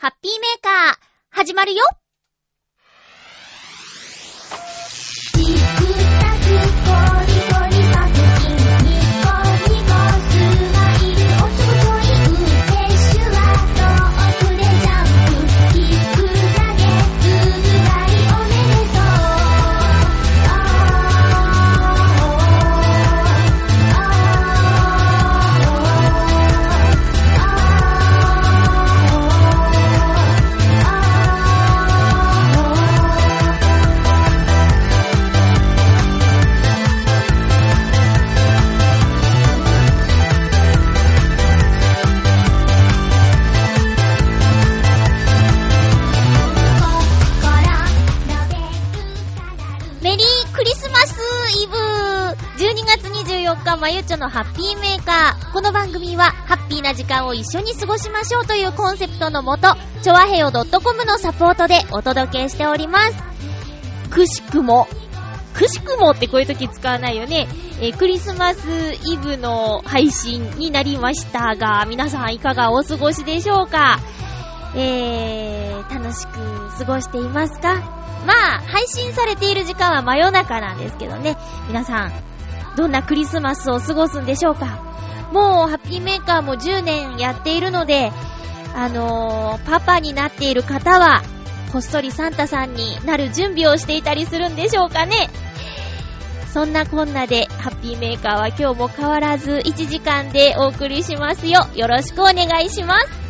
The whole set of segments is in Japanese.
ハッピーメーカー、始まるよ。まゆちょのハッピーメーカー。この番組は、ハッピーな時間を一緒に過ごしましょうというコンセプトのもと、ちょわへよ .com のサポートでお届けしております。くしくも、くしくもってこういう時使わないよね。えー、クリスマスイブの配信になりましたが、皆さんいかがお過ごしでしょうか？えー、楽しく過ごしていますか？まあ、配信されている時間は真夜中なんですけどね。皆さん、どんなクリスマスを過ごすんでしょうか。もうハッピーメーカーも10年やっているので、あのー、パパになっている方は、こっそりサンタさんになる準備をしていたりするんでしょうかね。そんなこんなで、ハッピーメーカーは今日も変わらず1時間でお送りしますよ。よろしくお願いします。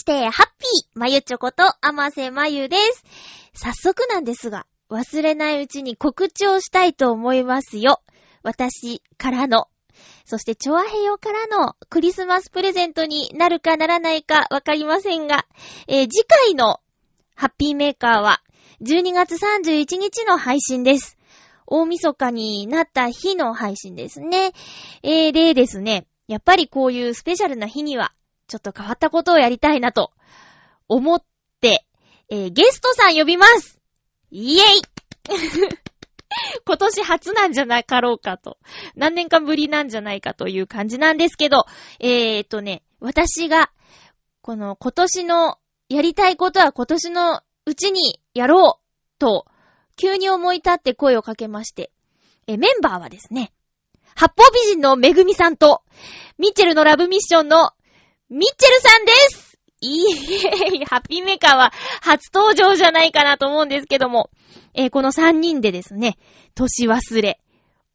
して、ハッピーまゆちょこと、あませまゆです。早速なんですが、忘れないうちに告知をしたいと思いますよ。私からの、そして、チョアヘヨからのクリスマスプレゼントになるかならないかわかりませんが、えー次回のハッピーメーカーは、12月31日の配信です。大晦日になった日の配信ですね。えー、でですね、やっぱりこういうスペシャルな日には、ちょっと変わったことをやりたいなと思って、えーゲストさん呼びますイエイ 今年初なんじゃなかろうかと。何年間ぶりなんじゃないかという感じなんですけど、えーっとね、私が、この今年のやりたいことは今年のうちにやろうと、急に思い立って声をかけまして、えメンバーはですね、八方美人のめぐみさんと、ミッチェルのラブミッションのミッチェルさんですいえ、ハッピーメーカーは初登場じゃないかなと思うんですけども、えーこの3人でですね、年忘れ、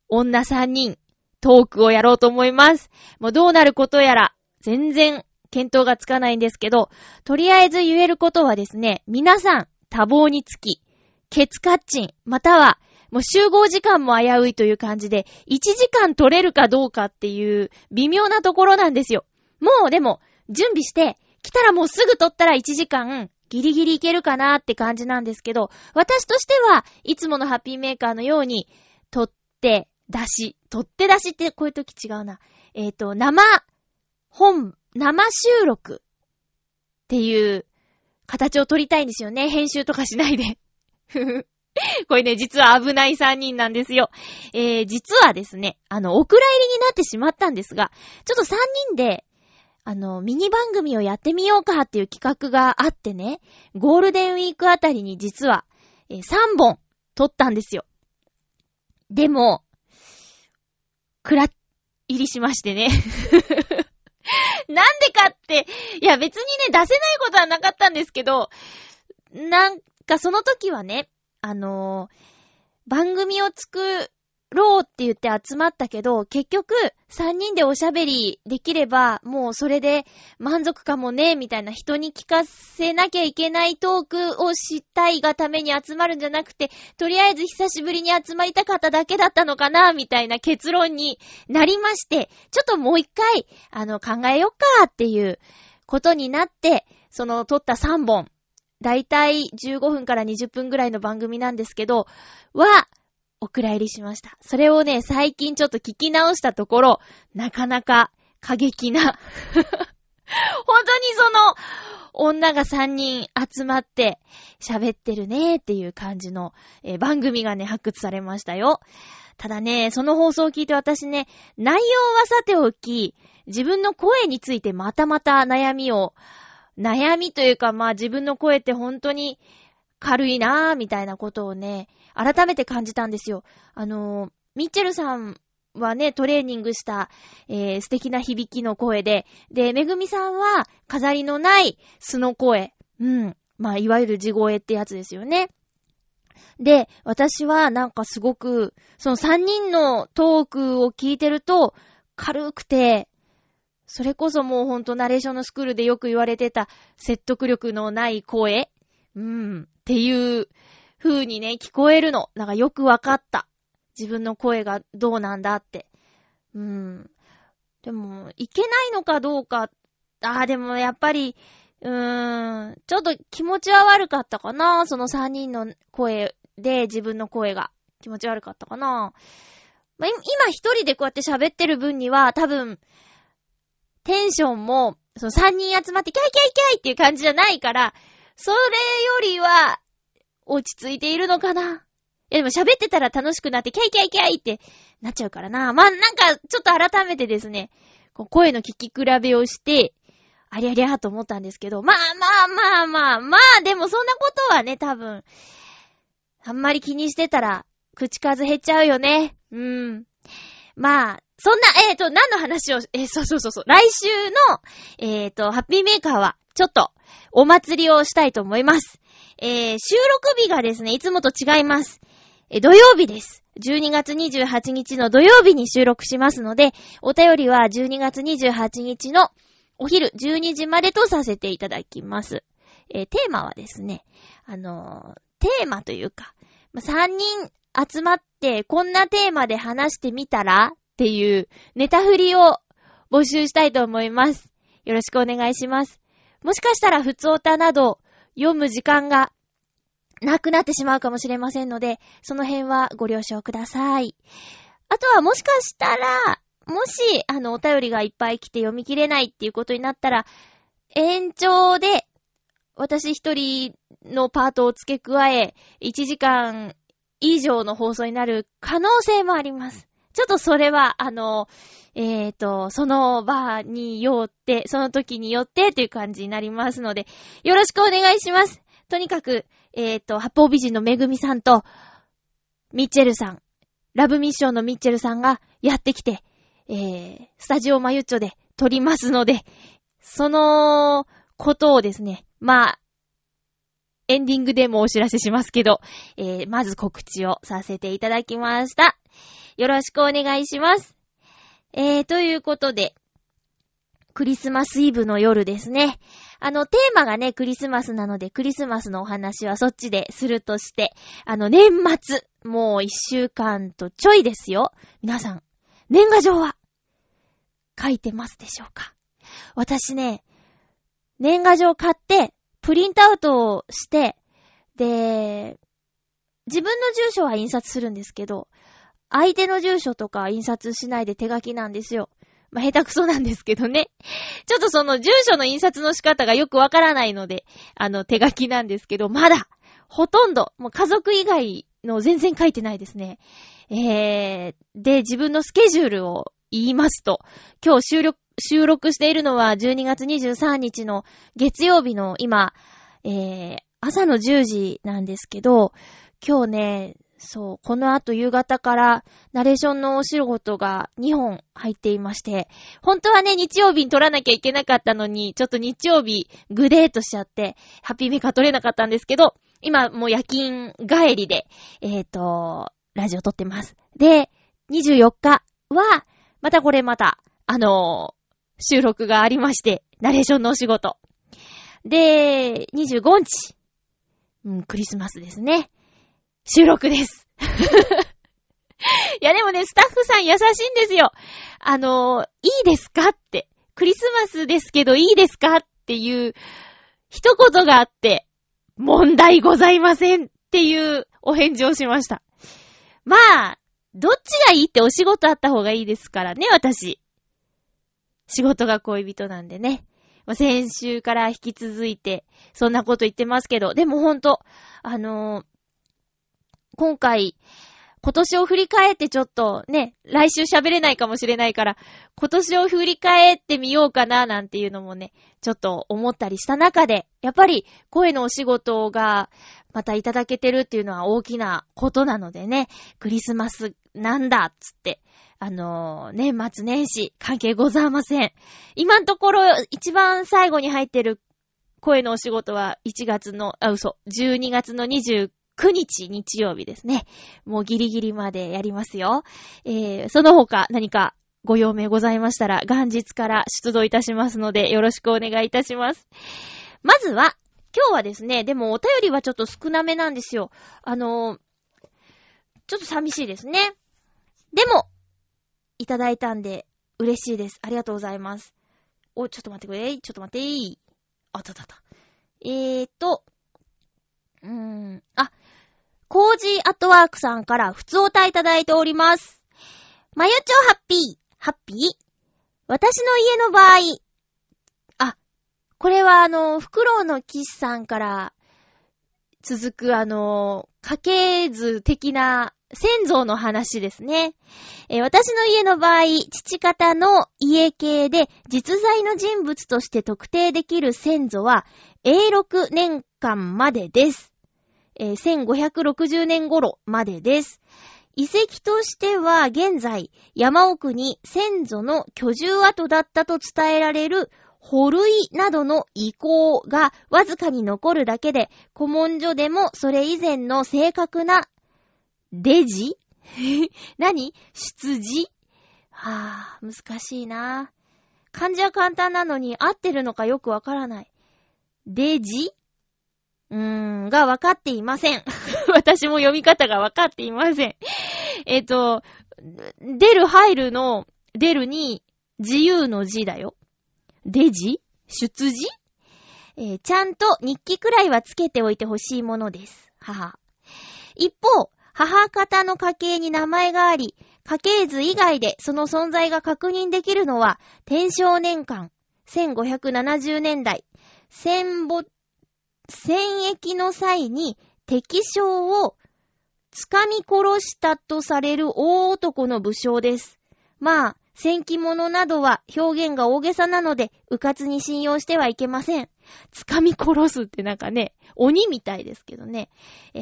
女3人、トークをやろうと思います。もうどうなることやら、全然見当がつかないんですけど、とりあえず言えることはですね、皆さん多忙につき、ケツカッチン、または、もう集合時間も危ういという感じで、1時間取れるかどうかっていう微妙なところなんですよ。もうでも、準備して、来たらもうすぐ取ったら1時間、ギリギリいけるかなって感じなんですけど、私としてはいつものハッピーメーカーのように、取って出し、取って出しってこういう時違うな。えっ、と、生、本、生収録っていう形を取りたいんですよね。編集とかしないで。ふ ふこれね、実は危ない3人なんですよ。えー、実はですね、あの、お蔵入りになってしまったんですが、ちょっと3人で、あの、ミニ番組をやってみようかっていう企画があってね、ゴールデンウィークあたりに実は、え3本撮ったんですよ。でも、くら入りしましてね。なんでかって、いや別にね、出せないことはなかったんですけど、なんかその時はね、あのー番組を作ろうって言って集まったけど、結局、3人でおしゃべりできれば、もうそれで満足かもね、みたいな人に聞かせなきゃいけないトークをしたいがために集まるんじゃなくて、とりあえず久しぶりに集まりたかっただけだったのかな、みたいな結論になりまして、ちょっともう一回、あの、考えよっかっていうことになって、その撮った3本、だいたい15分から20分ぐらいの番組なんですけど、は、お蔵入りしました。それをね、最近ちょっと聞き直したところ、なかなか過激な 本当にその、女が3人集まって喋ってるねっていう感じの、えー、番組がね、発掘されましたよ。ただね、その放送を聞いて私ね、内容はさておき、自分の声についてまたまた悩みを、悩みというかまあ自分の声って本当に軽いなぁ、みたいなことをね、改めて感じたんですよ。あのー、ミッチェルさんはね、トレーニングした、えー、素敵な響きの声で、で、めぐみさんは、飾りのない素の声。うん。まあ、いわゆる地声ってやつですよね。で、私はなんかすごく、その3人のトークを聞いてると、軽くて、それこそもうほんとナレーションのスクールでよく言われてた説得力のない声うん、っていう風にね、聞こえるの。なんかよくわかった。自分の声がどうなんだって。うん。でも、いけないのかどうか。ああ、でもやっぱり、うーん、ちょっと気持ちは悪かったかな。その3人の声で自分の声が気持ち悪かったかな。まあ、今一人でこうやって喋ってる分には多分、テンションも、その3人集まってキャイキャイキャイっていう感じじゃないから、それよりは、落ち着いているのかな？いやでも喋ってたら楽しくなって、キャイキャイキャイってなっちゃうからな。まあ、なんか、ちょっと改めてですね、こう声の聞き比べをして、ありゃりゃと思ったんですけど、まあまあまあまあ、まあ、でもそんなことはね、多分、あんまり気にしてたら、口数減っちゃうよね。うん。まあ、そんな、えっ、ー、と、何の話を、えー、そうそうそうそう、来週の、えっ、ー、と、ハッピーメーカーは、ちょっと、お祭りをしたいと思います。えー、収録日がですね、いつもと違います。え、土曜日です。12月28日の土曜日に収録しますので、お便りは12月28日のお昼12時までとさせていただきます。えー、テーマはですね、あの、テーマというか、3人集まってこんなテーマで話してみたらっていうネタ振りを募集したいと思います。よろしくお願いします。もしかしたら普通歌など読む時間がなくなってしまうかもしれませんので、その辺はご了承ください。あとはもしかしたら、もし、あの、お便りがいっぱい来て読み切れないっていうことになったら、延長で、私一人のパートを付け加え、1時間以上の放送になる可能性もあります。ちょっとそれは、あの、えっ、ー、と、その場によって、その時によってという感じになりますので、よろしくお願いします。とにかく、えっ、ー、と、八方美人のめぐみさんと、ミッチェルさん、ラブミッションのミッチェルさんがやってきて、えー、スタジオマユッチョで撮りますので、そのことをですね、まあ、エンディングでもお知らせしますけど、えー、まず告知をさせていただきました。よろしくお願いします。えー、ということで、クリスマスイブの夜ですね。あの、テーマがね、クリスマスなので、クリスマスのお話はそっちでするとして、あの、年末、もう一週間とちょいですよ。皆さん、年賀状は、書いてますでしょうか？私ね、年賀状買って、プリントアウトをして、で、自分の住所は印刷するんですけど、相手の住所とか印刷しないで手書きなんですよ。まあ、下手くそなんですけどね。ちょっとその住所の印刷の仕方がよくわからないので、あの、手書きなんですけど、まだ、ほとんど、もう家族以外の全然書いてないですね。えー、で、自分のスケジュールを言いますと、今日収録、収録しているのは12月23日の月曜日の今、えー、朝の10時なんですけど、今日ね、そう、この後夕方からナレーションのお仕事が2本入っていまして、本当はね、日曜日に撮らなきゃいけなかったのに、ちょっと日曜日グデーとしちゃって、ハッピーメーカー撮れなかったんですけど、今もう夜勤帰りで、えっ、ー、と、ラジオ撮ってます。で、24日は、またこれまた、あのー収録がありまして、ナレーションのお仕事。で、25日、うん、クリスマスですね。収録です。いやでもね、スタッフさん優しいんですよ。あのいいですかって。クリスマスですけどいいですかっていう一言があって、問題ございませんっていうお返事をしました。まあ、どっちがいいってお仕事あった方がいいですからね、私。仕事が恋人なんでね。先週から引き続いて、そんなこと言ってますけど、でもほんと、あのー今回、今年を振り返ってちょっとね、来週喋れないかもしれないから、今年を振り返ってみようかななんていうのもね、ちょっと思ったりした中で、やっぱり声のお仕事がまたいただけてるっていうのは大きなことなのでね、クリスマスなんだっつって、あのー年末年始関係ございません。今のところ一番最後に入ってる声のお仕事は1月の、あ、嘘、12月の29 9日日曜日ですね。もうギリギリまでやりますよ。えー、その他何かご用命ございましたら元日から出動いたしますのでよろしくお願いいたします。まずは、今日はですね、でもお便りはちょっと少なめなんですよ。あのーちょっと寂しいですね。でも、いただいたんで嬉しいです。ありがとうございます。お、ちょっと待ってくれ。ちょっと待って。あったあったあった。えーと、うーん、あ、コージーアットワークさんからふつおたいただいております。まゆちょハッピー、ハッピー？私の家の場合、あ、これはあの、フクロウの騎士さんから続くあの、家系図的な先祖の話ですね。えー私の家の場合、父方の家系で実在の人物として特定できる先祖は、永禄年間までです。えー1560年頃までです。遺跡としては現在山奥に先祖の居住跡だったと伝えられる保類などの遺構がわずかに残るだけで古文書でもそれ以前の正確なデジ 何？出自？はぁ、難しいな。ぁ漢字は簡単なのに合ってるのかよくわからない。デジうーん、がわかっていません。私も読み方がわかっていません。えっと、出る入るの出るに自由の字だよ。デジ出自？えーちゃんと日記くらいはつけておいてほしいものです。母。一方、母方の家系に名前があり、家系図以外でその存在が確認できるのは、天正年間、1570年代、戦没、戦役の際に敵将を掴み殺したとされる大男の武将です。まあ、戦記物などは表現が大げさなので、迂闊に信用してはいけません。掴み殺すってなんかね、鬼みたいですけどね。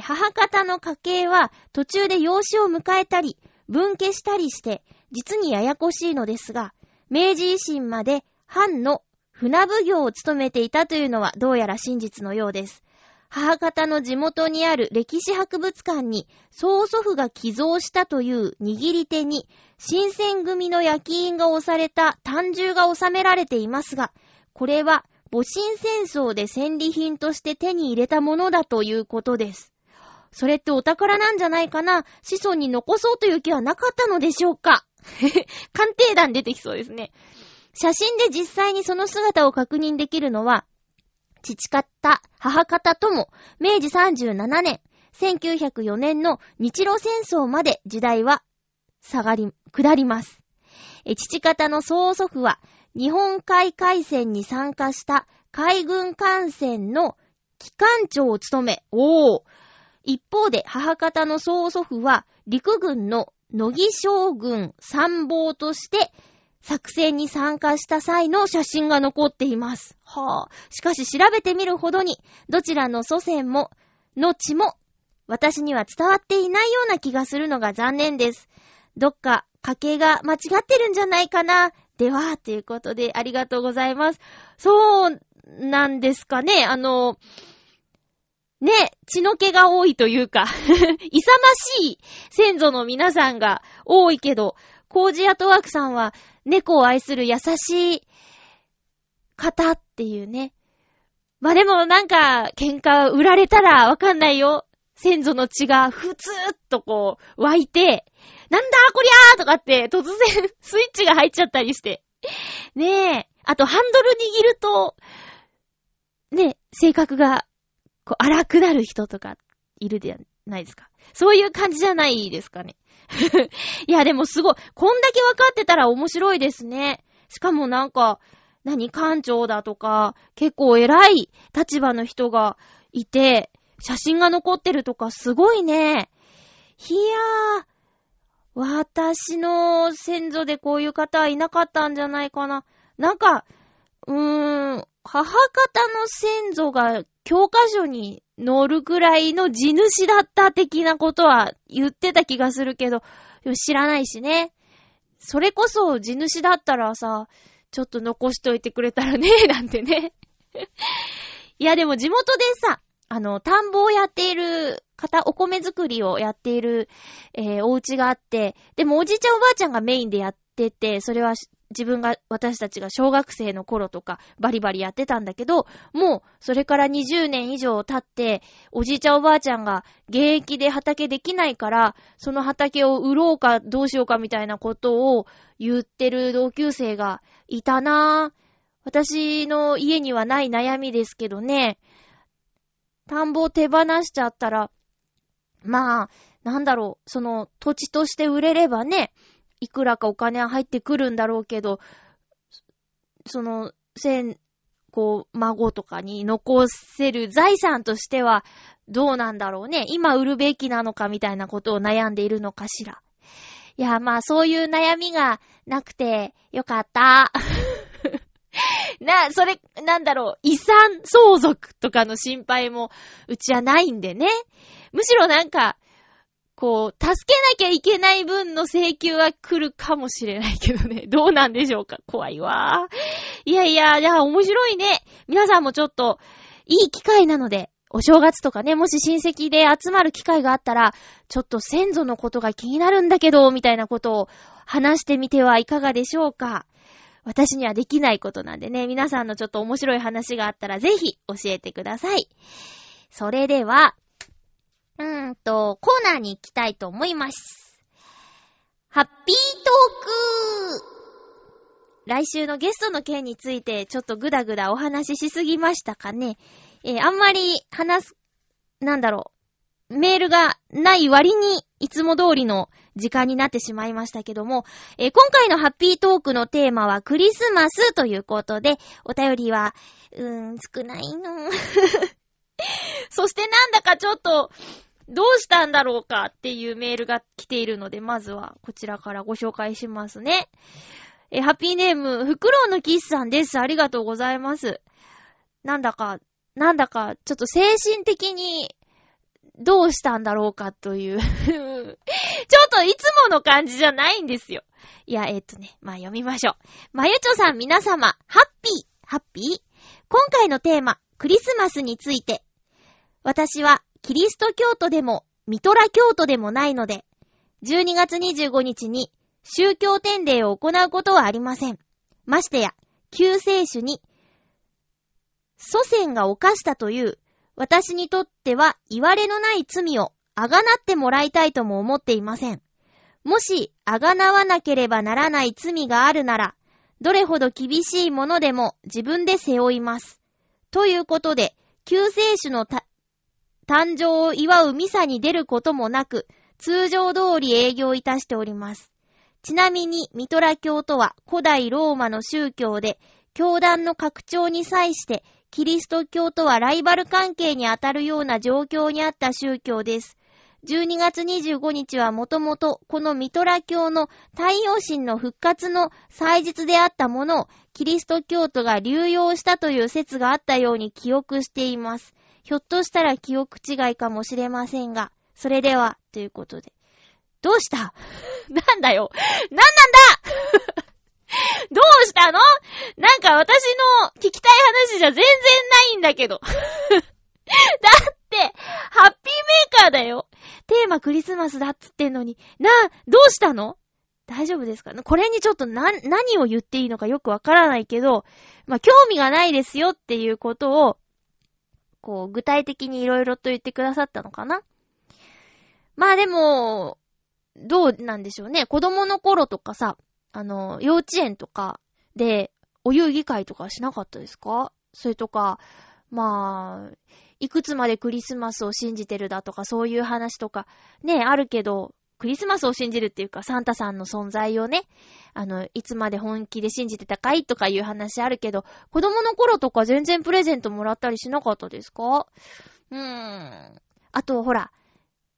母方の家系は途中で養子を迎えたり、分家したりして、実にややこしいのですが、明治維新まで藩の船奉行を務めていたというのはどうやら真実のようです。母方の地元にある歴史博物館に曽祖父が寄贈したという握り手に新選組の焼き印が押された単銃が収められていますが、これは戊辰戦争で戦利品として手に入れたものだということです。それってお宝なんじゃないかな？子孫に残そうという気はなかったのでしょうか？鑑定団出てきそうですね。写真で実際にその姿を確認できるのは、父方、母方とも、明治37年、1904年の日露戦争まで時代は下がり、下ります。父方の曽祖父は、日本海海戦に参加した海軍艦船の機関長を務め、おー一方で母方の曽祖父は、陸軍の乃木将軍参謀として、作戦に参加した際の写真が残っています。はあ。しかし調べてみるほどに、どちらの祖先も、の血も、私には伝わっていないような気がするのが残念です。どっか家系が間違ってるんじゃないかな。では、ということでありがとうございます。そうなんですかね。あの、ね、血の気が多いというか、勇ましい先祖の皆さんが多いけど、コージアトワークさんは猫を愛する優しい方っていうね。まあでもなんか、喧嘩売られたらわかんないよ。先祖の血がふつーっとこう湧いて、なんだこりゃーとかって突然 スイッチが入っちゃったりして。ねえ。あとハンドル握ると、ね、性格が、こう、荒くなる人とか、いるではないですか。そういう感じじゃないですかね。いや、でもすごい。こんだけ分かってたら面白いですね。しかもなんか、何、館長だとか、結構偉い立場の人がいて、写真が残ってるとかすごいね。いやー、私の先祖でこういう方はいなかったんじゃないかな。なんか、うーん、母方の先祖が教科書に載るくらいの地主だった的なことは言ってた気がするけど、知らないしね。それこそ地主だったらさ、ちょっと残しといてくれたらね、なんてね。いやでも地元でさ、あの、田んぼをやっている方、お米作りをやっている、えー、お家があって、でもおじいちゃんおばあちゃんがメインでやってて、それは自分が、私たちが小学生の頃とかバリバリやってたんだけど、もうそれから20年以上経って、おじいちゃんおばあちゃんが現役で畑できないから、その畑を売ろうかどうしようかみたいなことを言ってる同級生がいたなぁ。私の家にはない悩みですけどね、田んぼを手放しちゃったら、まあ、なんだろう、その土地として売れればね、いくらかお金は入ってくるんだろうけど、その、先、こう、孫とかに残せる財産としては、どうなんだろうね。今売るべきなのかみたいなことを悩んでいるのかしら。いや、まあそういう悩みがなくてよかった。な、それ、なんだろう、遺産相続とかの心配もうちはないんでね。むしろなんか、こう、助けなきゃいけない分の請求は来るかもしれないけどね。どうなんでしょうか？怖いわ。いやいや、じゃあ面白いね。皆さんもちょっと、いい機会なので、お正月とかね、もし親戚で集まる機会があったら、ちょっと先祖のことが気になるんだけど、みたいなことを話してみてはいかがでしょうか？私にはできないことなんでね、皆さんのちょっと面白い話があったらぜひ教えてください。それでは、うーんと、コーナーに行きたいと思います。ハッピートーク来週のゲストの件についてちょっとぐだぐだお話ししすぎましたかね。えー、あんまり話す、なんだろう、メールがない割にいつも通りの時間になってしまいましたけども、えー、今回のハッピートークのテーマはクリスマスということで、お便りは、うーん、少ないの。そしてなんだかちょっと、どうしたんだろうかっていうメールが来ているので、まずはこちらからご紹介しますね。え、ハッピーネーム、フクロウのキスさんです。ありがとうございます。なんだか、なんだか、ちょっと精神的に、どうしたんだろうかという ちょっといつもの感じじゃないんですよ。いや、えっ、とね、まあ読みましょう。まゆちょさん皆様、ハッピー、ハッピー今回のテーマ、クリスマスについて。私は、キリスト教徒でも、ミトラ教徒でもないので、12月25日に宗教典礼を行うことはありません。ましてや、救世主に、祖先が犯したという、私にとっては言われのない罪をあがなってもらいたいとも思っていません。もし、あがなわなければならない罪があるなら、どれほど厳しいものでも自分で背負います。ということで、救世主の誕生を祝うミサに出ることもなく、通常通り営業いたしております。ちなみに、ミトラ教とは古代ローマの宗教で、教団の拡張に際して、キリスト教とはライバル関係にあたるような状況にあった宗教です。12月25日はもともとこのミトラ教の太陽神の復活の祭日であったものをキリスト教徒が流用したという説があったように記憶しています。ひょっとしたら記憶違いかもしれませんが、それでは、ということで。どうした？なんだよ。なんなんだ？どうしたの？なんか私の聞きたい話じゃ全然ないんだけど。だって、ハッピーメーカーだよ。テーマクリスマスだっつってんのに、な、どうしたの？大丈夫ですか？これにちょっとな、何を言っていいのかよくわからないけど、まあ、興味がないですよっていうことを、こう、具体的にいろいろと言ってくださったのかな？まあでも、どうなんでしょうね。子供の頃とかさ、あの、幼稚園とかで、お遊戯会とかしなかったですか？それとか、まあ、いくつまでクリスマスを信じてるだとか、そういう話とか、ね、あるけど、クリスマスを信じるっていうか、サンタさんの存在をね、あの、いつまで本気で信じてたかいとかいう話あるけど、子供の頃とか全然プレゼントもらったりしなかったですか？うーん。あと、ほら、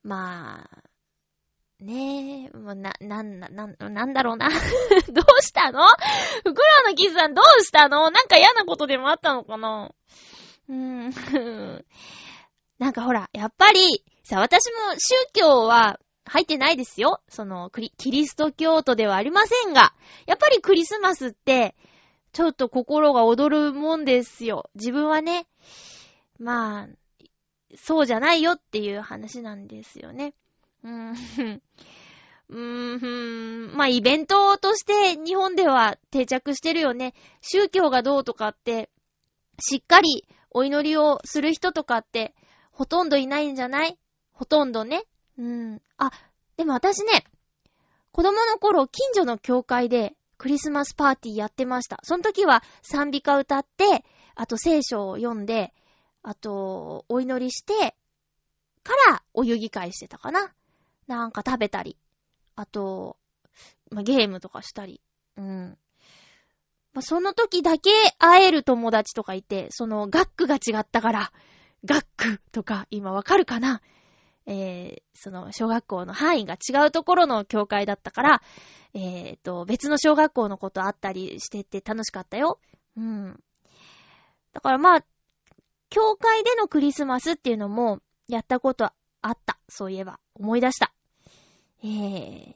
まあ、ねえ、もうな、なんな、なん、なんだろうな。どうしたの？フクロウのキスさんどうしたの？なんか嫌なことでもあったのかな？うーん。なんかほら、やっぱり、さ、私も宗教は入ってないですよ。その、キリスト教徒ではありませんが、やっぱりクリスマスって、ちょっと心が踊るもんですよ。自分はね、まあ、そうじゃないよっていう話なんですよね。うーん。うーん。まあ、イベントとして日本では定着してるよね。宗教がどうとかって、しっかりお祈りをする人とかって、ほとんどいないんじゃない？ほとんどね。うん。あ、でも私ね、子供の頃、近所の教会でクリスマスパーティーやってました。その時は賛美歌歌って、あと聖書を読んで、あと、お祈りして、からお遊戯会してたかな。なんか食べたり。あと、まあ、ゲームとかしたり。うん。まあ、その時だけ会える友達とかいて、その学区が違ったから、学区とか今わかるかなえー、その小学校の範囲が違うところの教会だったから、えーと、別の小学校のことあったりしてて楽しかったよ。うん。だからまあ、教会でのクリスマスっていうのもやったことあった。そういえば。思い出した。えー。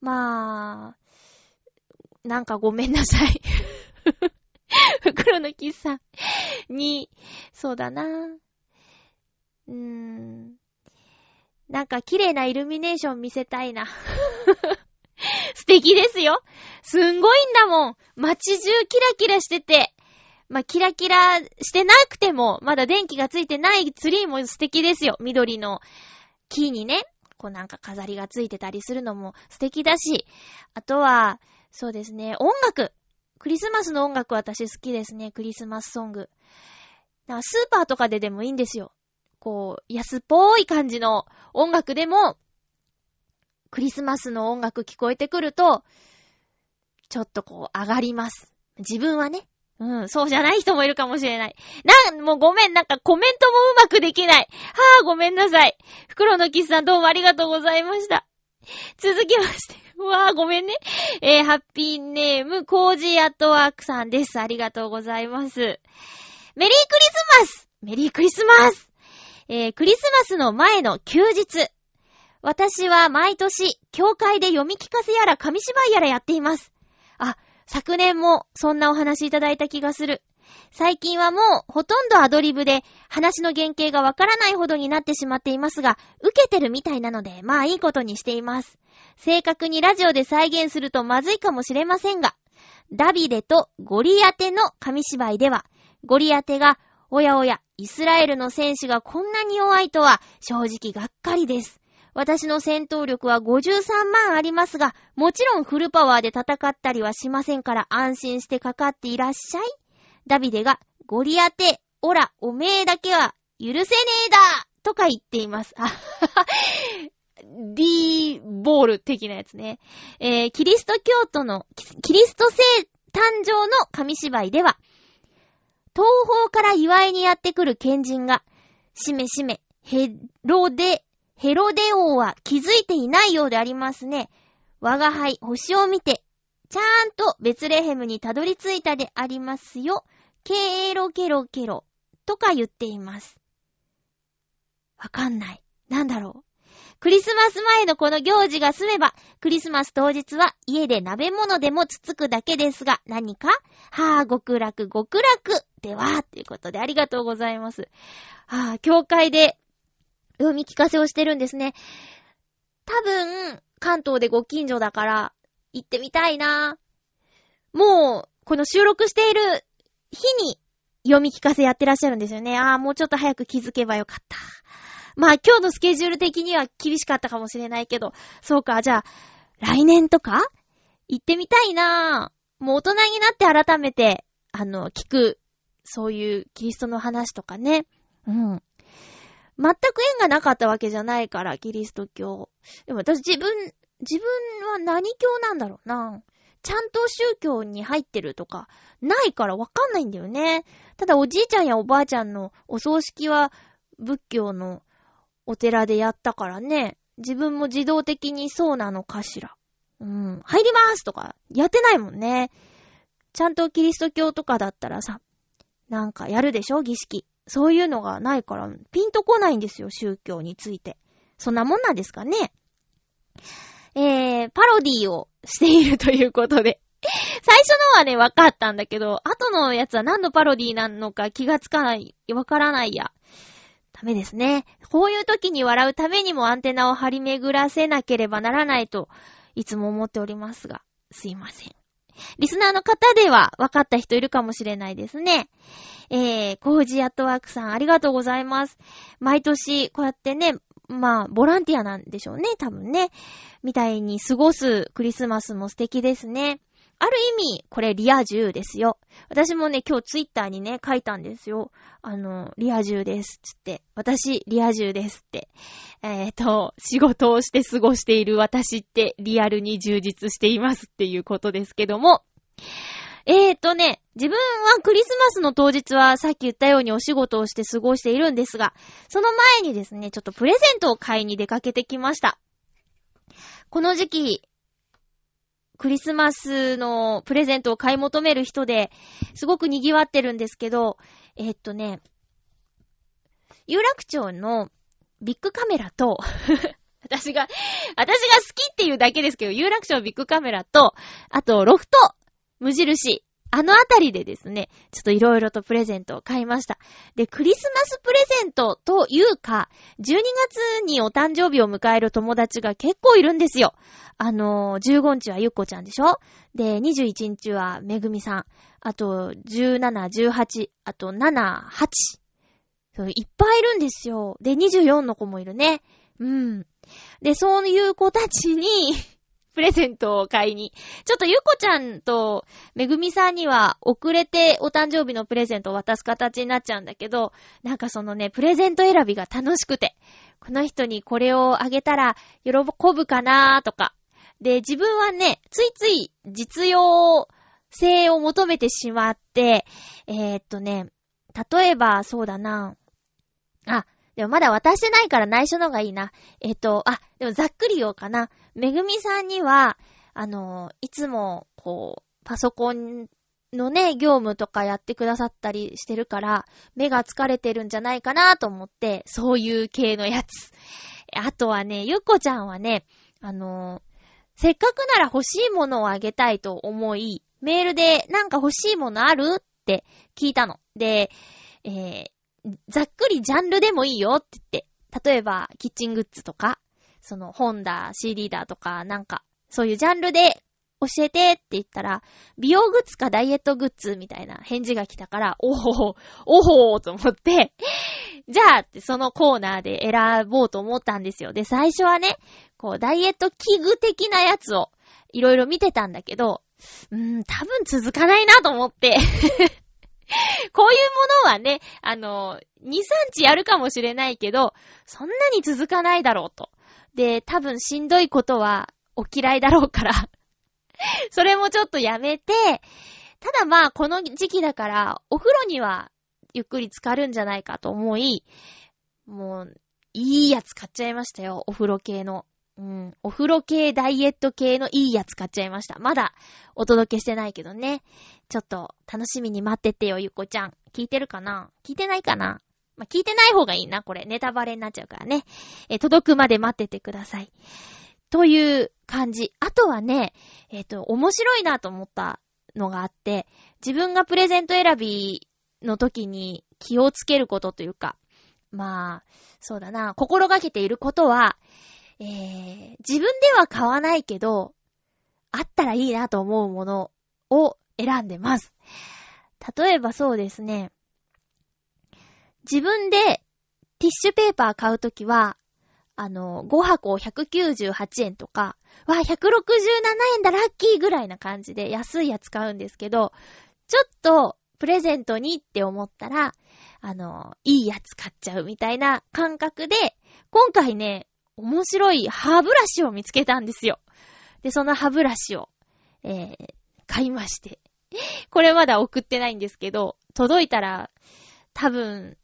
まあ、なんかごめんなさい。袋のキスさんに、そうだな。うーん。なんか綺麗なイルミネーション見せたいな。素敵ですよ。すんごいんだもん。街中キラキラしてて。まあ、キラキラしてなくても、まだ電気がついてないツリーも素敵ですよ。緑の木にね、こうなんか飾りがついてたりするのも素敵だし。あとは、そうですね、音楽。クリスマスの音楽私好きですね。クリスマスソング。スーパーとかででもいいんですよ。こう、安っぽい感じの音楽でも、クリスマスの音楽聞こえてくると、ちょっとこう上がります。自分はね。うん、そうじゃない人もいるかもしれない。なん、もうごめん、なんかコメントもうまくできない。はぁ、ごめんなさい。袋のキスさんどうもありがとうございました。続きまして。うわぁ、ごめんね。えー、ハッピーネーム、コージーアットワークさんです。ありがとうございます。メリークリスマスメリークリスマスえー、クリスマスの前の休日。私は毎年、教会で読み聞かせやら紙芝居やらやっています。あ、昨年もそんなお話いただいた気がする。最近はもうほとんどアドリブで話の原型がわからないほどになってしまっていますが、受けてるみたいなので、まあいいことにしています。正確にラジオで再現するとまずいかもしれませんが、ダビデとゴリアテの紙芝居では、ゴリアテがおやおや、イスラエルの戦士がこんなに弱いとは、正直がっかりです。私の戦闘力は53万ありますが、もちろんフルパワーで戦ったりはしませんから安心してかかっていらっしゃい。ダビデが、ゴリアテ、オラ、おめえだけは許せねえだとか言っています。あはは D ボール的なやつね。えー、キリスト教徒の、キリスト聖誕生の紙芝居では、東方から祝いにやってくる賢人が、しめしめ、ヘロデ、ヘロデ王は気づいていないようでありますね。我が輩、星を見て、ちゃんとベツレヘムにたどり着いたでありますよ。ケーロケロケロ、とか言っています。わかんない。なんだろう。クリスマス前のこの行事が済めば、クリスマス当日は家で鍋物でもつつくだけですが、何か？はぁ、極楽極楽では、ということでありがとうございます。はぁ、教会で読み聞かせをしてるんですね。多分、関東でご近所だから、行ってみたいなぁ。もう、この収録している日に読み聞かせやってらっしゃるんですよね。ああ、もうちょっと早く気づけばよかった。まあ今日のスケジュール的には厳しかったかもしれないけど、そうか、じゃあ、来年とか行ってみたいなもう大人になって改めて、あの、聞く、そういうキリストの話とかね。うん。全く縁がなかったわけじゃないから、キリスト教。でも私自分、自分は何教なんだろうな。ちゃんと宗教に入ってるとか、ないからわかんないんだよね。ただおじいちゃんやおばあちゃんのお葬式は仏教のお寺でやったからね。自分も自動的にそうなのかしら。うん。入りますとか、やってないもんね。ちゃんとキリスト教とかだったらさ、なんかやるでしょ？儀式。そういうのがないから、ピンとこないんですよ、宗教について。そんなもんなんですかね？えー、パロディをしているということで。最初のはね、分かったんだけど、後のやつは何のパロディなのか気がつかない、わからないや。ダメですね。こういう時に笑うためにもアンテナを張り巡らせなければならないと、いつも思っておりますが、すいません。リスナーの方では分かった人いるかもしれないですね。えー、コージアットワークさんありがとうございます。毎年こうやってね、まあ、ボランティアなんでしょうね、多分ね。みたいに過ごすクリスマスも素敵ですね。ある意味、これリア充ですよ。私もね、今日ツイッターにね、書いたんですよ。あの、リア充です。つって。私、リア充ですって。えっ、と、仕事をして過ごしている私ってリアルに充実していますっていうことですけども。えーとね、自分はクリスマスの当日はさっき言ったようにお仕事をして過ごしているんですが、その前にですね、ちょっとプレゼントを買いに出かけてきました。この時期、クリスマスのプレゼントを買い求める人で、すごく賑わってるんですけど、えーっとね、有楽町のビッグカメラと、私が、私が好きっていうだけですけど、有楽町ビッグカメラと、あと、ロフト、無印、あのあたりでですね、ちょっといろいろとプレゼントを買いました。で、クリスマスプレゼントというか、12月にお誕生日を迎える友達が結構いるんですよ。あのー、15日はゆっこちゃんでしょ？で、21日はめぐみさん。あと、17、18、あと7、8。いっぱいいるんですよ。で、24の子もいるね。うん。で、そういう子たちに、プレゼントを買いに。ちょっとゆこちゃんとめぐみさんには遅れてお誕生日のプレゼントを渡す形になっちゃうんだけど、なんかそのね、プレゼント選びが楽しくて、この人にこれをあげたら喜ぶかなーとか。で、自分はね、ついつい実用性を求めてしまって、えー、っとね、例えばそうだなあ、でもまだ渡してないから内緒の方がいいな。えっと、あ、でもざっくり言おうかな。めぐみさんには、あの、いつも、こう、パソコンのね、業務とかやってくださったりしてるから、目が疲れてるんじゃないかなと思って、そういう系のやつ。あとはね、ゆっこちゃんはね、あの、せっかくなら欲しいものをあげたいと思い、メールでなんか欲しいものあるって聞いたの。で、えーざっくりジャンルでもいいよって言って、例えば、キッチングッズとか、その本だ、CD だとか、なんか、そういうジャンルで教えてって言ったら、美容グッズかダイエットグッズみたいな返事が来たから、おほほ、おほーと思って、じゃあってそのコーナーで選ぼうと思ったんですよ。で、最初はね、こう、ダイエット器具的なやつをいろいろ見てたんだけど、うーん、多分続かないなと思って、こういうものはね、あの、2、3日やるかもしれないけど、そんなに続かないだろうと。で、多分しんどいことはお嫌いだろうから、それもちょっとやめて、ただまあ、この時期だから、お風呂にはゆっくり浸かるんじゃないかと思い、もう、いいやつ買っちゃいましたよ、お風呂系の。うん、お風呂系、ダイエット系のいいやつ買っちゃいました。まだお届けしてないけどね。ちょっと楽しみに待っててよ、ゆっこちゃん。聞いてるかな？聞いてないかな？まあ、聞いてない方がいいな、これ。ネタバレになっちゃうからね。え、届くまで待っててください。という感じ。あとはね、えっ、と、面白いなと思ったのがあって、自分がプレゼント選びの時に気をつけることというか、まあ、そうだな、心がけていることは、えー、自分では買わないけど、あったらいいなと思うものを選んでます。例えばそうですね、自分でティッシュペーパー買うときは、あの、5箱198円とか、わ、167円だ、ラッキーぐらいな感じで安いやつ買うんですけど、ちょっとプレゼントにって思ったら、あの、いいやつ買っちゃうみたいな感覚で、今回ね、面白い歯ブラシを見つけたんですよ。で、その歯ブラシを、えー、買いまして。これまだ送ってないんですけど、届いたら、多分、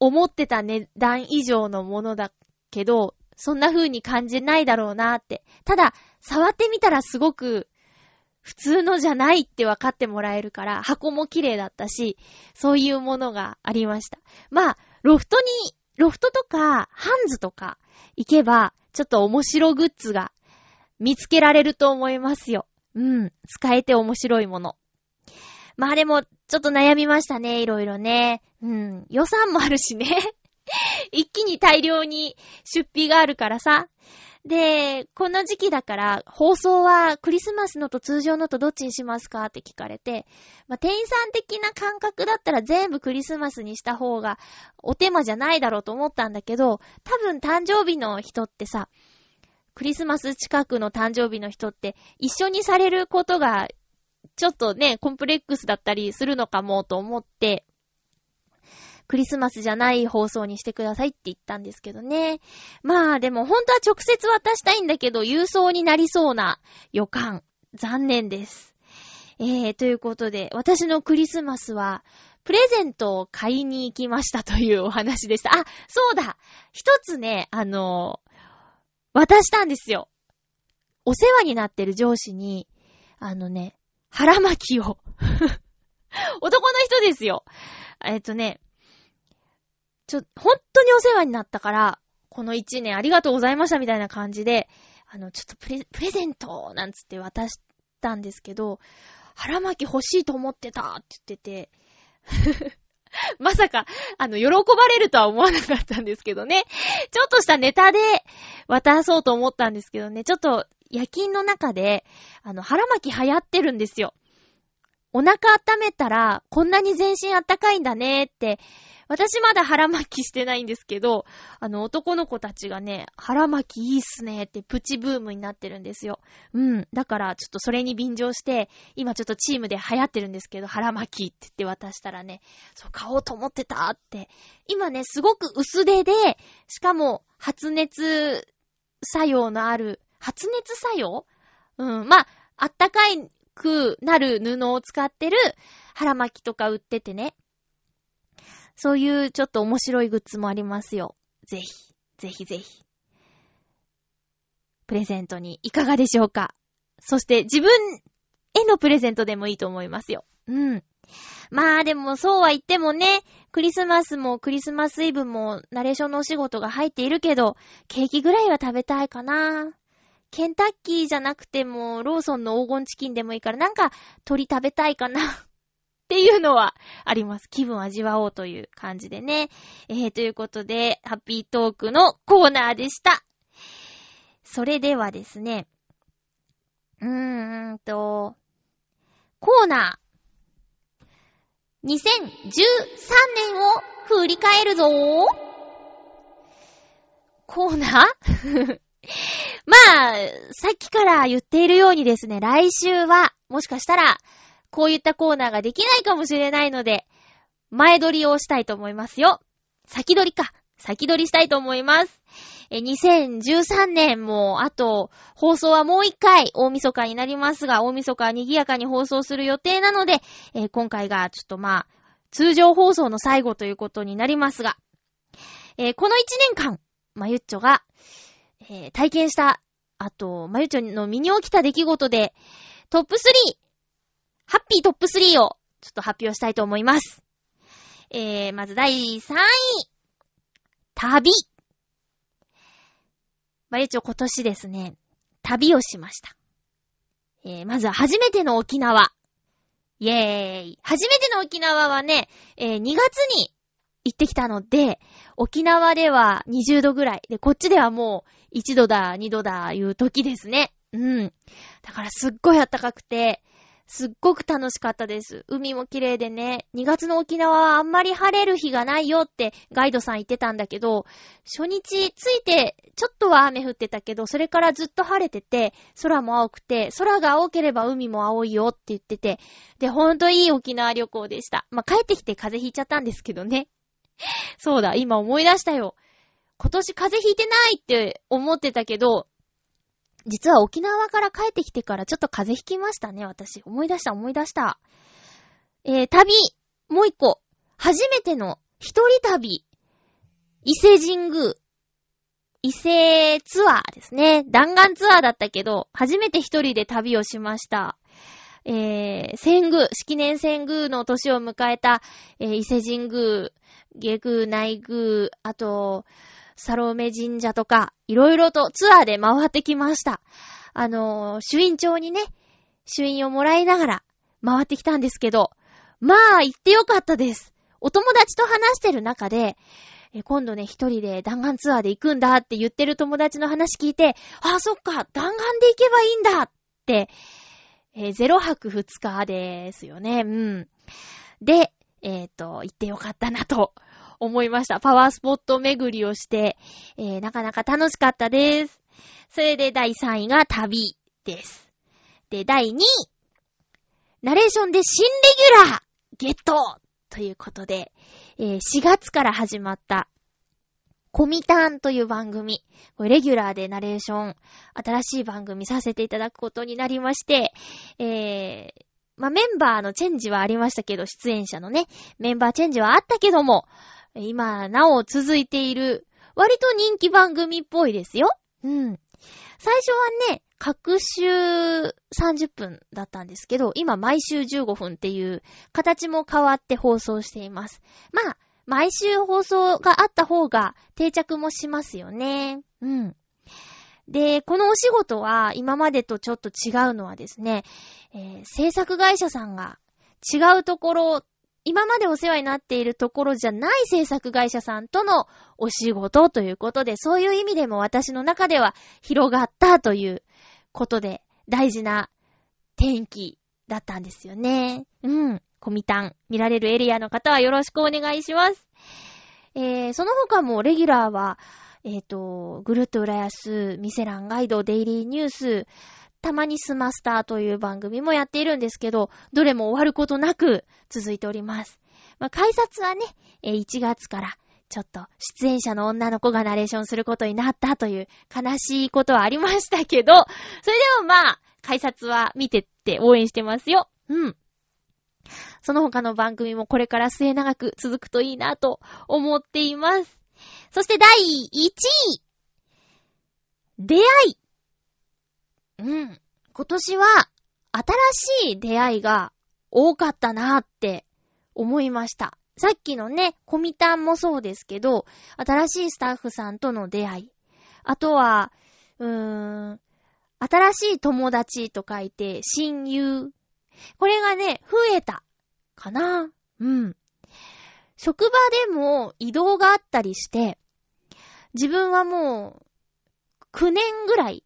思ってた値段以上のものだけど、そんな風に感じないだろうなって。ただ、触ってみたらすごく普通のじゃないって分かってもらえるから、箱も綺麗だったし、そういうものがありました。まあ、ロフトに、ロフトとか、ハンズとか行けば、ちょっと面白グッズが見つけられると思いますよ。うん。使えて面白いもの。まあでも、ちょっと悩みましたね、いろいろね。うん。予算もあるしね。一気に大量に出費があるからさ。で、この時期だから、放送はクリスマスのと通常のとどっちにしますかって聞かれて、まあ、店員さん的な感覚だったら全部クリスマスにした方がお手間じゃないだろうと思ったんだけど、多分誕生日の人ってさ、クリスマス近くの誕生日の人って一緒にされることがちょっとね、コンプレックスだったりするのかもと思って、クリスマスじゃない放送にしてくださいって言ったんですけどね。まあでも本当は直接渡したいんだけど、郵送になりそうな予感。残念です。えー、ということで、私のクリスマスは、プレゼントを買いに行きましたというお話でした。あ、そうだ一つね、あの渡したんですよ。お世話になってる上司に、あのね、腹巻きを 男の人ですよ。えっとね、ちょ、本当にお世話になったから、この一年ありがとうございましたみたいな感じで、あの、ちょっとプレ、プレゼントなんつって渡したんですけど、腹巻き欲しいと思ってたって言ってて、まさか、あの、喜ばれるとは思わなかったんですけどね。ちょっとしたネタで渡そうと思ったんですけどね、ちょっと夜勤の中で、あの、腹巻き流行ってるんですよ。お腹温めたら、こんなに全身あったかいんだねって、私まだ腹巻きしてないんですけど、あの男の子たちがね、腹巻きいいっすねってプチブームになってるんですよ。うん。だからちょっとそれに便乗して、今ちょっとチームで流行ってるんですけど、腹巻きって言って渡したらね、そう買おうと思ってたって。今ね、すごく薄手で、しかも発熱作用のある、発熱作用？うん。まあ、あったかいくなる布を使ってる腹巻きとか売っててね。そういうちょっと面白いグッズもありますよ。ぜひ、ぜひぜひ。プレゼントにいかがでしょうか？そして自分へのプレゼントでもいいと思いますよ。うん。まあでもそうは言ってもね、クリスマスもクリスマスイブもナレーションのお仕事が入っているけど、ケーキぐらいは食べたいかな。ケンタッキーじゃなくても、ローソンの黄金チキンでもいいから、なんか鳥食べたいかな。っていうのはあります。気分味わおうという感じでね。えー、ということで、ハッピートークのコーナーでした。それではですね、うーんと、コーナー。2013年を振り返るぞコーナー？まあ、さっきから言っているようにですね、来週は、もしかしたら、こういったコーナーができないかもしれないので、前撮りをしたいと思いますよ。先撮りか。先撮りしたいと思います。え、2013年も、あと、放送はもう一回、大晦日になりますが、大晦日は賑やかに放送する予定なので、え、今回がちょっとまあ、通常放送の最後ということになりますが、え、この一年間、まゆっちょが、え、体験した、あと、まゆっちょの身に起きた出来事で、トップ3、ハッピートップ3をちょっと発表したいと思います。えー、まず第3位。旅。まあ、一応今年ですね、旅をしました。えー、まずは初めての沖縄。イェーイ。初めての沖縄はね、えー、2月に行ってきたので、沖縄では20度ぐらい。で、こっちではもう1度だ、2度だ、いう時ですね。うん。だからすっごい暖かくて、すっごく楽しかったです。海も綺麗でね、2月の沖縄はあんまり晴れる日がないよってガイドさん言ってたんだけど、初日着いてちょっとは雨降ってたけど、それからずっと晴れてて、空も青くて、空が青ければ海も青いよって言ってて、で、ほんといい沖縄旅行でした。まあ、帰ってきて風邪ひいちゃったんですけどね。そうだ、今思い出したよ。今年風邪ひいてないって思ってたけど、実は沖縄から帰ってきてからちょっと風邪ひきましたね、私。思い出した思い出した。えー、旅、もう一個。初めての一人旅。伊勢神宮。伊勢ツアーですね。弾丸ツアーだったけど、初めて一人で旅をしました。えー、仙宮、式年仙宮の年を迎えた、えー、伊勢神宮、下宮、内宮、あと、サロメ神社とか、いろいろとツアーで回ってきました。あのー、主院長にね、主院をもらいながら回ってきたんですけど、まあ、行ってよかったです。お友達と話してる中で、今度ね、一人で弾丸ツアーで行くんだって言ってる友達の話聞いて、ああ、そっか、弾丸で行けばいいんだって、えー、0泊2日ですよね。うん。で、えっ、ー、と、行ってよかったなと思いました。パワースポット巡りをして、えー、なかなか楽しかったです。それで第3位が旅です。で、第2位、ナレーションで新レギュラーゲットということで、えー、4月から始まったコミターンという番組。レギュラーでナレーション、新しい番組させていただくことになりまして、えー、まあ、メンバーのチェンジはありましたけど、出演者のね、メンバーチェンジはあったけども、今、なお続いている、割と人気番組っぽいですよ。うん。最初はね、各週30分だったんですけど、今毎週15分っていう形も変わって放送しています。まあ、毎週放送があった方が定着もしますよね。うん。で、このお仕事は今までとちょっと違うのはですね、えー、制作会社さんが違うところ今までお世話になっているところじゃない制作会社さんとのお仕事ということで、そういう意味でも私の中では広がったということで、大事な天気だったんですよね。うん。コミタン見られるエリアの方はよろしくお願いします。えー、その他もレギュラーは、えっ、ー、と、ぐるっと浦安、ミセランガイド、デイリーニュース、たまにスマスターという番組もやっているんですけど、どれも終わることなく続いております。まあ、改札はね、1月からちょっと出演者の女の子がナレーションすることになったという悲しいことはありましたけど、それでもまあ、改札は見てって応援してますよ。うん。その他の番組もこれから末長く続くといいなと思っています。そして第1位出会いうん。今年は、新しい出会いが多かったなって思いました。さっきのね、コミタンもそうですけど、新しいスタッフさんとの出会い。あとは、うーん、新しい友達と書いて、親友。これがね、増えた。かなうん。職場でも移動があったりして、自分はもう、9年ぐらい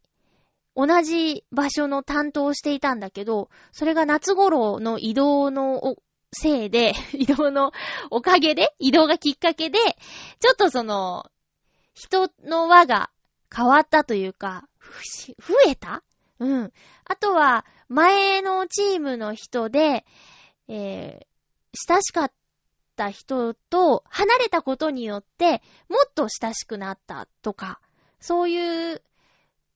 同じ場所の担当をしていたんだけど、それが夏頃の移動のせいで、移動のおかげで、移動がきっかけで、ちょっとその、人の輪が変わったというか、増えた？うん。あとは、前のチームの人で、えー、親しかった人と離れたことによって、もっと親しくなったとか、そういう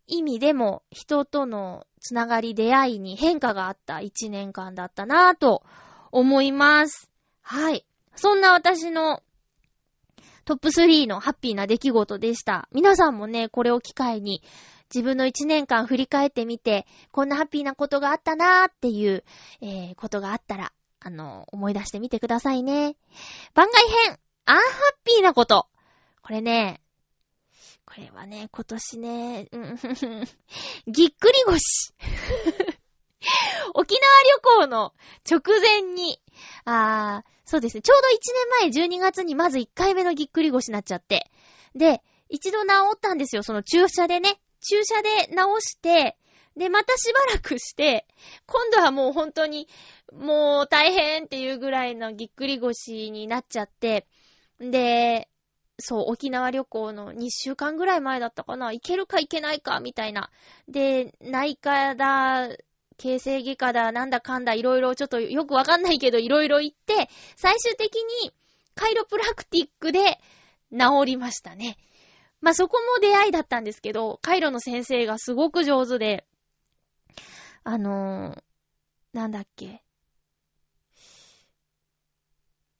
意味でも人とのつながり出会いに変化があった一年間だったなぁと思います。はい。そんな私のトップ3のハッピーな出来事でした。皆さんもね、これを機会に自分の一年間振り返ってみて、こんなハッピーなことがあったなーっていう、えー、ことがあったら、あの、思い出してみてくださいね。番外編、アンハッピーなこと。これね、これはね、今年ね、うん ぎっくり腰。沖縄旅行の直前に、あー、そうですね、ちょうど1年前12月にまず1回目のぎっくり腰になっちゃって。で、一度治ったんですよ、その注射でね。注射で治して、で、またしばらくして、今度はもう本当に、もう大変っていうぐらいのぎっくり腰になっちゃって、で、そう、沖縄旅行の2週間ぐらい前だったかな。行けるか行けないか、みたいな。で、内科だ、形成外科だ、なんだかんだ、いろいろちょっとよくわかんないけど、いろいろ行って、最終的にカイロプラクティックで治りましたね。まあ、そこも出会いだったんですけど、カイロの先生がすごく上手で、あのー、なんだっけ。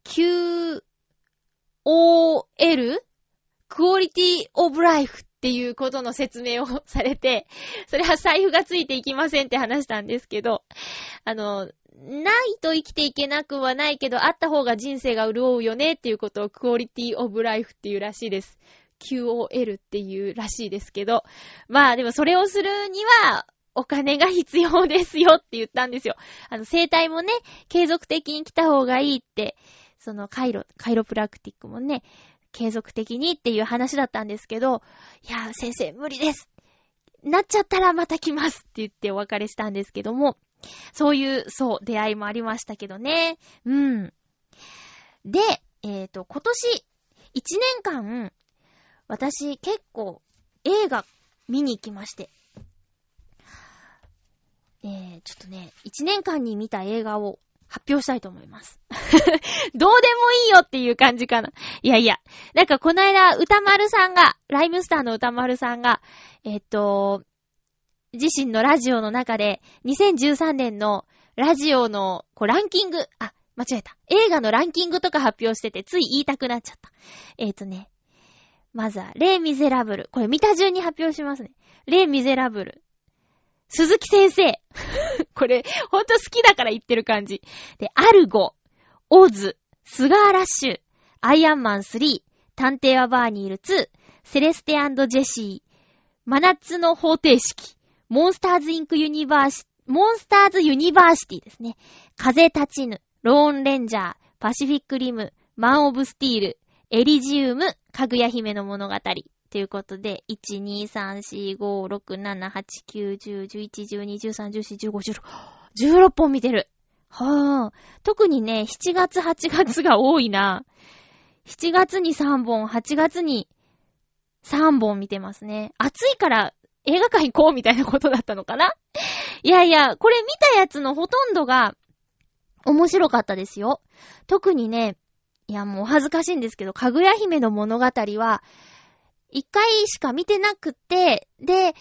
急 OL? クオリティオブライフっていうことの説明をされて、それは財布がついていきませんって話したんですけど、あの、ないと生きていけなくはないけど、あった方が人生が潤うよねっていうことをクオリティオブライフっていうらしいです。QOL っていうらしいですけど。まあでもそれをするには、お金が必要ですよって言ったんですよ。あの、生体もね、継続的に来た方がいいって、そのカイロ、カイロプラクティックもね、継続的にっていう話だったんですけど、いや、先生無理です。なっちゃったらまた来ますって言ってお別れしたんですけども、そういう、そう、出会いもありましたけどね。うん。で、えっ、と、今年、1年間、私結構映画見に行きまして。えー、ちょっとね、1年間に見た映画を発表したいと思います。どうでもいいよっていう感じかな。いやいや。なんかこの間、歌丸さんが、ライムスターの歌丸さんが、えっと、自身のラジオの中で、2013年のラジオのこうランキング、あ、間違えた。映画のランキングとか発表してて、つい言いたくなっちゃった。えっ、とね、まずは、レイ・ミゼラブル。これ見た順に発表しますね。レ・ミゼラブル。鈴木先生。これ、ほんと好きだから言ってる感じ。で、アルゴ、オズ、シュガーラッシュ、アイアンマン3、探偵はバーにいる2、セレステジェシー、真夏の方程式、モンスターズインクユニバーシ、モンスターズユニバーシティですね。風立ちぬ、ローンレンジャー、パシフィックリム、マンオブスティール、エリジウム、かぐや姫の物語。ということで、1、2、3、4、5、6、7、8、9、10、11、12、13、14、15、16、16本見てる。はぁ。特にね、7月、8月が多いな。7月に3本、8月に3本見てますね。暑いから映画館行こうみたいなことだったのかないやいや、これ見たやつのほとんどが面白かったですよ。特にね、いやもう恥ずかしいんですけど、かぐや姫の物語は、一回しか見てなくて、で、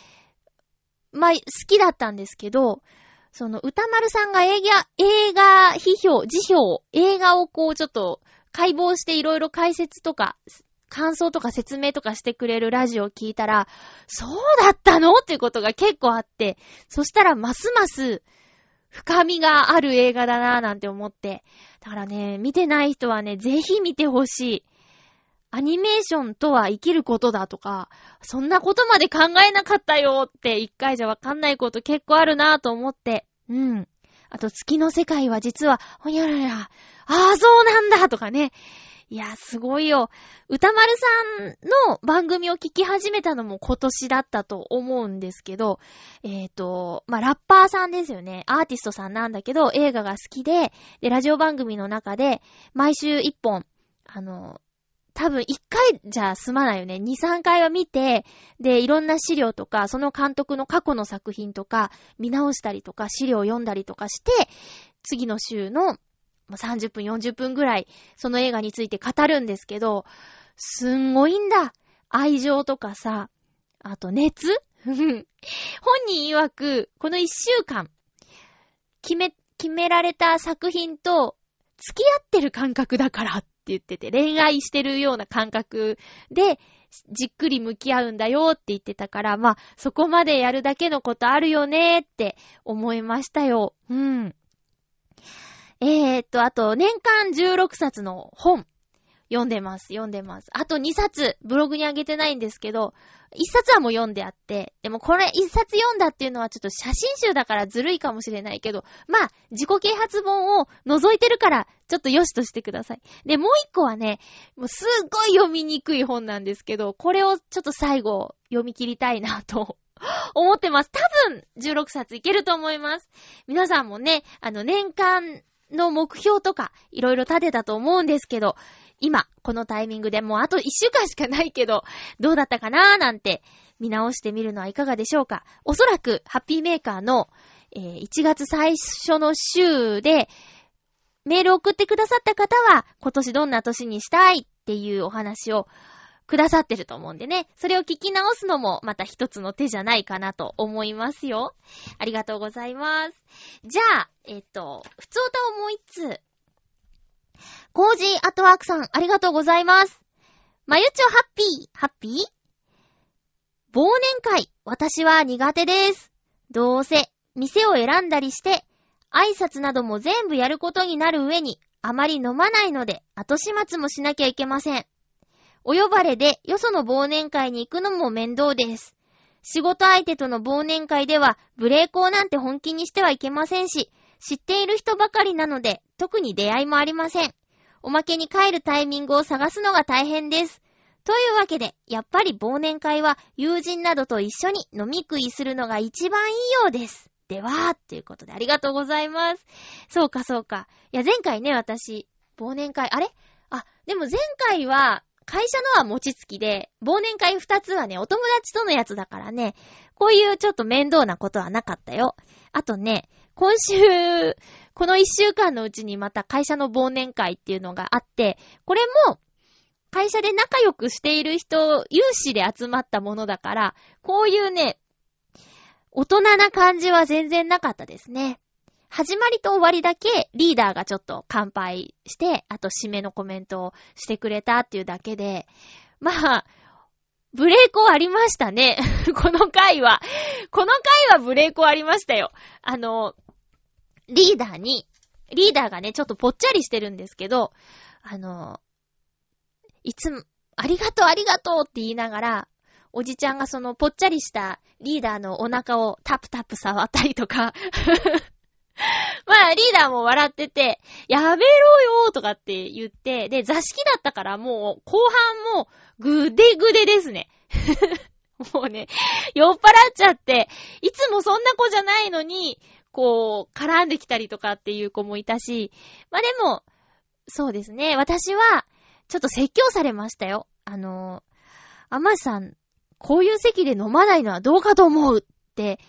まあ、好きだったんですけど、その、歌丸さんが映画、映画批評、辞評、映画をこうちょっと解剖していろいろ解説とか、感想とか説明とかしてくれるラジオを聞いたら、そうだったのっていうことが結構あって、そしたらますます深みがある映画だなぁなんて思って。だからね、見てない人はね、ぜひ見てほしい。アニメーションとは生きることだとか、そんなことまで考えなかったよって一回じゃわかんないこと結構あるなぁと思って。うん。あと月の世界は実は、ほにゃらら、ああ、そうなんだとかね。いや、すごいよ。歌丸さんの番組を聞き始めたのも今年だったと思うんですけど、えっ、と、まあ、ラッパーさんですよね。アーティストさんなんだけど、映画が好きで、で、ラジオ番組の中で、毎週一本、あの、多分一回じゃ済まないよね。二、三回は見て、で、いろんな資料とか、その監督の過去の作品とか、見直したりとか、資料を読んだりとかして、次の週の30分、40分ぐらい、その映画について語るんですけど、すんごいんだ。愛情とかさ、あと熱 本人曰く、この一週間、決め、決められた作品と付き合ってる感覚だからっって言ってて、恋愛してるような感覚で、じっくり向き合うんだよって言ってたから、まあ、そこまでやるだけのことあるよねって思いましたよ。うん。えーっと、あと、年間16冊の本。読んでます、読んでます。あと2冊、ブログに上げてないんですけど、1冊はもう読んであって、でもこれ1冊読んだっていうのはちょっと写真集だからずるいかもしれないけど、まあ、自己啓発本を覗いてるから、ちょっと良しとしてください。で、もう1個はね、もうすっごい読みにくい本なんですけど、これをちょっと最後読み切りたいなと 思ってます。多分、16冊いけると思います。皆さんもね、あの、年間の目標とか、いろいろ立てたと思うんですけど、今、このタイミングでもうあと1週間しかないけど、どうだったかな？ーなんて見直してみるのはいかがでしょうか？おそらく、ハッピーメーカーの、えー1月最初の週で、メール送ってくださった方は、今年どんな年にしたいっていうお話をくださってると思うんでね。それを聞き直すのもまた一つの手じゃないかなと思いますよ。ありがとうございます。じゃあ、えっと、ふつおたをもう一つ。コージーアットワークさん、ありがとうございます。まゆちょハッピー、ハッピー？忘年会、私は苦手です。どうせ、店を選んだりして、挨拶なども全部やることになる上に、あまり飲まないので、後始末もしなきゃいけません。お呼ばれで、よその忘年会に行くのも面倒です。仕事相手との忘年会では、ブレーコーなんて本気にしてはいけませんし、知っている人ばかりなので、特に出会いもありません。おまけに帰るタイミングを探すのが大変です。というわけで、やっぱり忘年会は友人などと一緒に飲み食いするのが一番いいようです。では、ということでありがとうございます。そうかそうか。いや、前回ね、私、忘年会、あれ？あ、でも前回は、会社のは餅つきで、忘年会二つはね、お友達とのやつだからね、こういうちょっと面倒なことはなかったよ。あとね、今週、この一週間のうちにまた会社の忘年会っていうのがあって、これも、会社で仲良くしている人、有志で集まったものだから、こういうね、大人な感じは全然なかったですね。始まりと終わりだけリーダーがちょっと乾杯して、あと締めのコメントをしてくれたっていうだけで、まあ、ブレーコありましたね。この回は。この回はブレーコありましたよ。あの、リーダーに、リーダーがね、ちょっとぽっちゃりしてるんですけど、あの、いつも、ありがとうありがとうって言いながら、おじちゃんがそのぽっちゃりしたリーダーのお腹をタプタプ触ったりとか、まあ、リーダーも笑ってて、やめろよとかって言って、で、座敷だったからもう、後半も、ぐでぐでですね。もうね、酔っ払っちゃって、いつもそんな子じゃないのに、こう、絡んできたりとかっていう子もいたし、まあでも、そうですね、私は、ちょっと説教されましたよ。あの、アマさん、こういう席で飲まないのはどうかと思うって、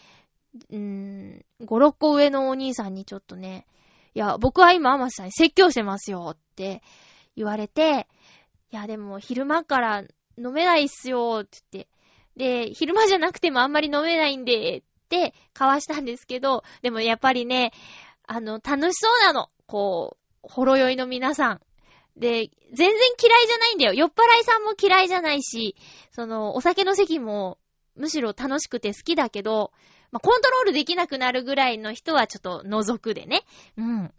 うーん、5、6個上のお兄さんにちょっとね、いや、僕は今アマさんに説教してますよって言われて、いや、でも昼間から飲めないっすよって言って、で、昼間じゃなくてもあんまり飲めないんで、って交わしたんですけど、でもやっぱりね、あの、楽しそうなの。こう、ほろ酔いの皆さん。で、全然嫌いじゃないんだよ。酔っ払いさんも嫌いじゃないし、その、お酒の席も、むしろ楽しくて好きだけど、まあ、コントロールできなくなるぐらいの人はちょっと覗くでね。うん。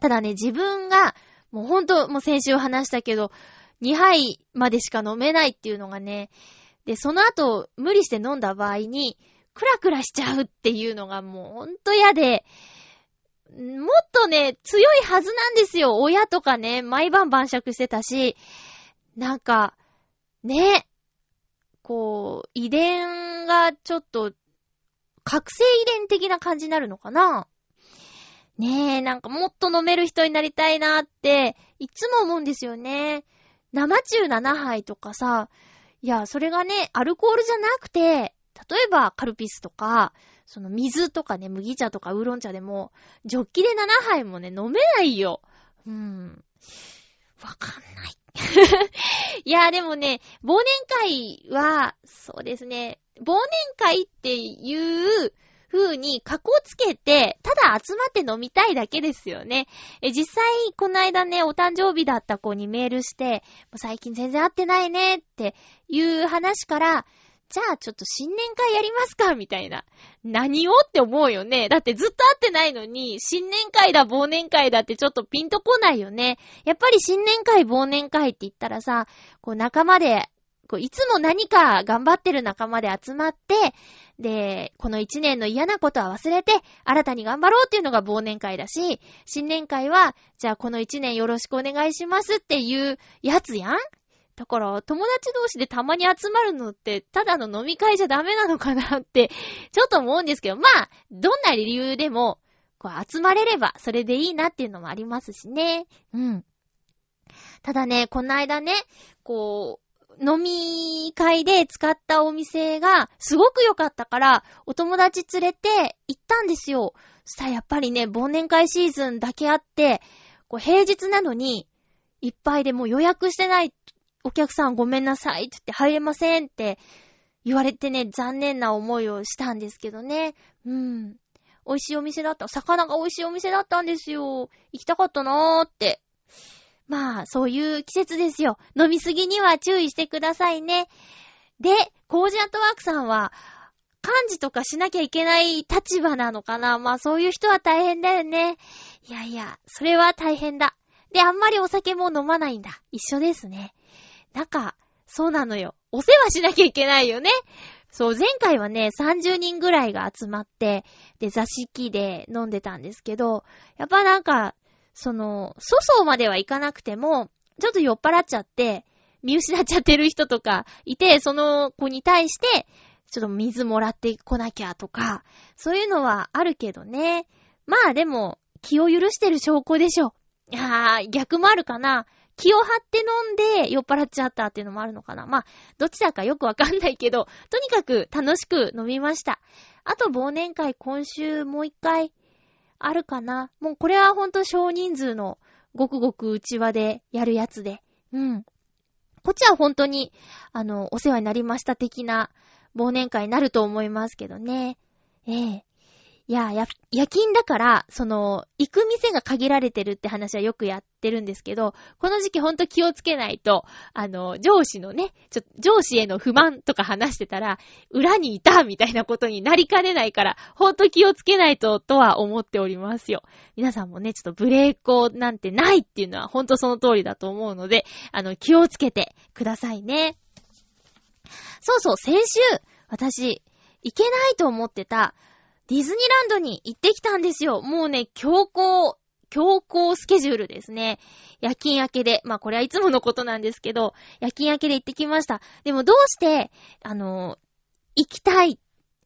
ただね、自分が、もうほんと、もう先週話したけど、2杯までしか飲めないっていうのがね、で、その後、無理して飲んだ場合に、クラクラしちゃうっていうのがもうほんと嫌で、もっとね、強いはずなんですよ。親とかね、毎晩晩酌してたし、なんか、ね、こう、遺伝がちょっと、覚醒遺伝的な感じになるのかなねえ、なんかもっと飲める人になりたいなって、いつも思うんですよね。生中7杯とかさ、いや、それがね、アルコールじゃなくて、例えばカルピスとか、その水とかね、麦茶とかウーロン茶でも、ジョッキで7杯もね、飲めないよ。うん。わかんない。いや、でもね、忘年会は、そうですね、忘年会っていう風に格好つけて、ただ集まって飲みたいだけですよね。え、実際、この間ね、お誕生日だった子にメールして、最近全然会ってないねっていう話から、じゃあちょっと新年会やりますかみたいな。何をって思うよね。だってずっと会ってないのに、新年会だ、忘年会だってちょっとピンとこないよね。やっぱり新年会、忘年会って言ったらさ、こう仲間で、こういつも何か頑張ってる仲間で集まって、で、この一年の嫌なことは忘れて、新たに頑張ろうっていうのが忘年会だし、新年会は、じゃあこの一年よろしくお願いしますっていうやつやんだから、友達同士でたまに集まるのって、ただの飲み会じゃダメなのかなって、ちょっと思うんですけど、まあ、どんな理由でも、こう、集まれれば、それでいいなっていうのもありますしね。うん。ただね、この間ね、こう、飲み会で使ったお店がすごく良かったから、お友達連れて行ったんですよ。そしたらやっぱりね、忘年会シーズンだけあって、こう平日なのに、いっぱいでもう予約してないお客さんごめんなさいって言って入れませんって言われてね、残念な思いをしたんですけどね。うん。美味しいお店だった。魚が美味しいお店だったんですよ。行きたかったなーって。まあ、そういう季節ですよ。飲みすぎには注意してくださいね。で、コージアットワークさんは、漢字とかしなきゃいけない立場なのかなまあそういう人は大変だよね。いやいや、それは大変だ。で、あんまりお酒も飲まないんだ。一緒ですね。なんか、そうなのよ。お世話しなきゃいけないよね。そう、前回はね、30人ぐらいが集まって、で、座敷で飲んでたんですけど、やっぱなんか、その、粗相まではいかなくても、ちょっと酔っ払っちゃって、見失っちゃってる人とかいて、その子に対して、ちょっと水もらってこなきゃとか、そういうのはあるけどね。まあでも、気を許してる証拠でしょ。いやー、逆もあるかな。気を張って飲んで酔っ払っちゃったっていうのもあるのかな。まあ、どちらかよくわかんないけど、とにかく楽しく飲みました。あと忘年会今週もう一回あるかな。もうこれはほんと少人数のごくごく内輪でやるやつで。うん。こっちは本当に、あの、お世話になりました的な忘年会になると思いますけどね。ええいや、や、夜勤だから、その、行く店が限られてるって話はよくやってるんですけど、この時期ほんと気をつけないと、あの、上司のね、ちょ、上司への不満とか話してたら、裏にいたみたいなことになりかねないから、ほんと気をつけないと、とは思っておりますよ。皆さんもね、ちょっとブレーコなんてないっていうのはほんとその通りだと思うので、あの、気をつけてくださいね。そうそう、先週、私、行けないと思ってた、ディズニーランドに行ってきたんですよ。もうね、強行、強行スケジュールですね。夜勤明けで。まあこれはいつものことなんですけど、夜勤明けで行ってきました。でもどうして、あの、行きたい、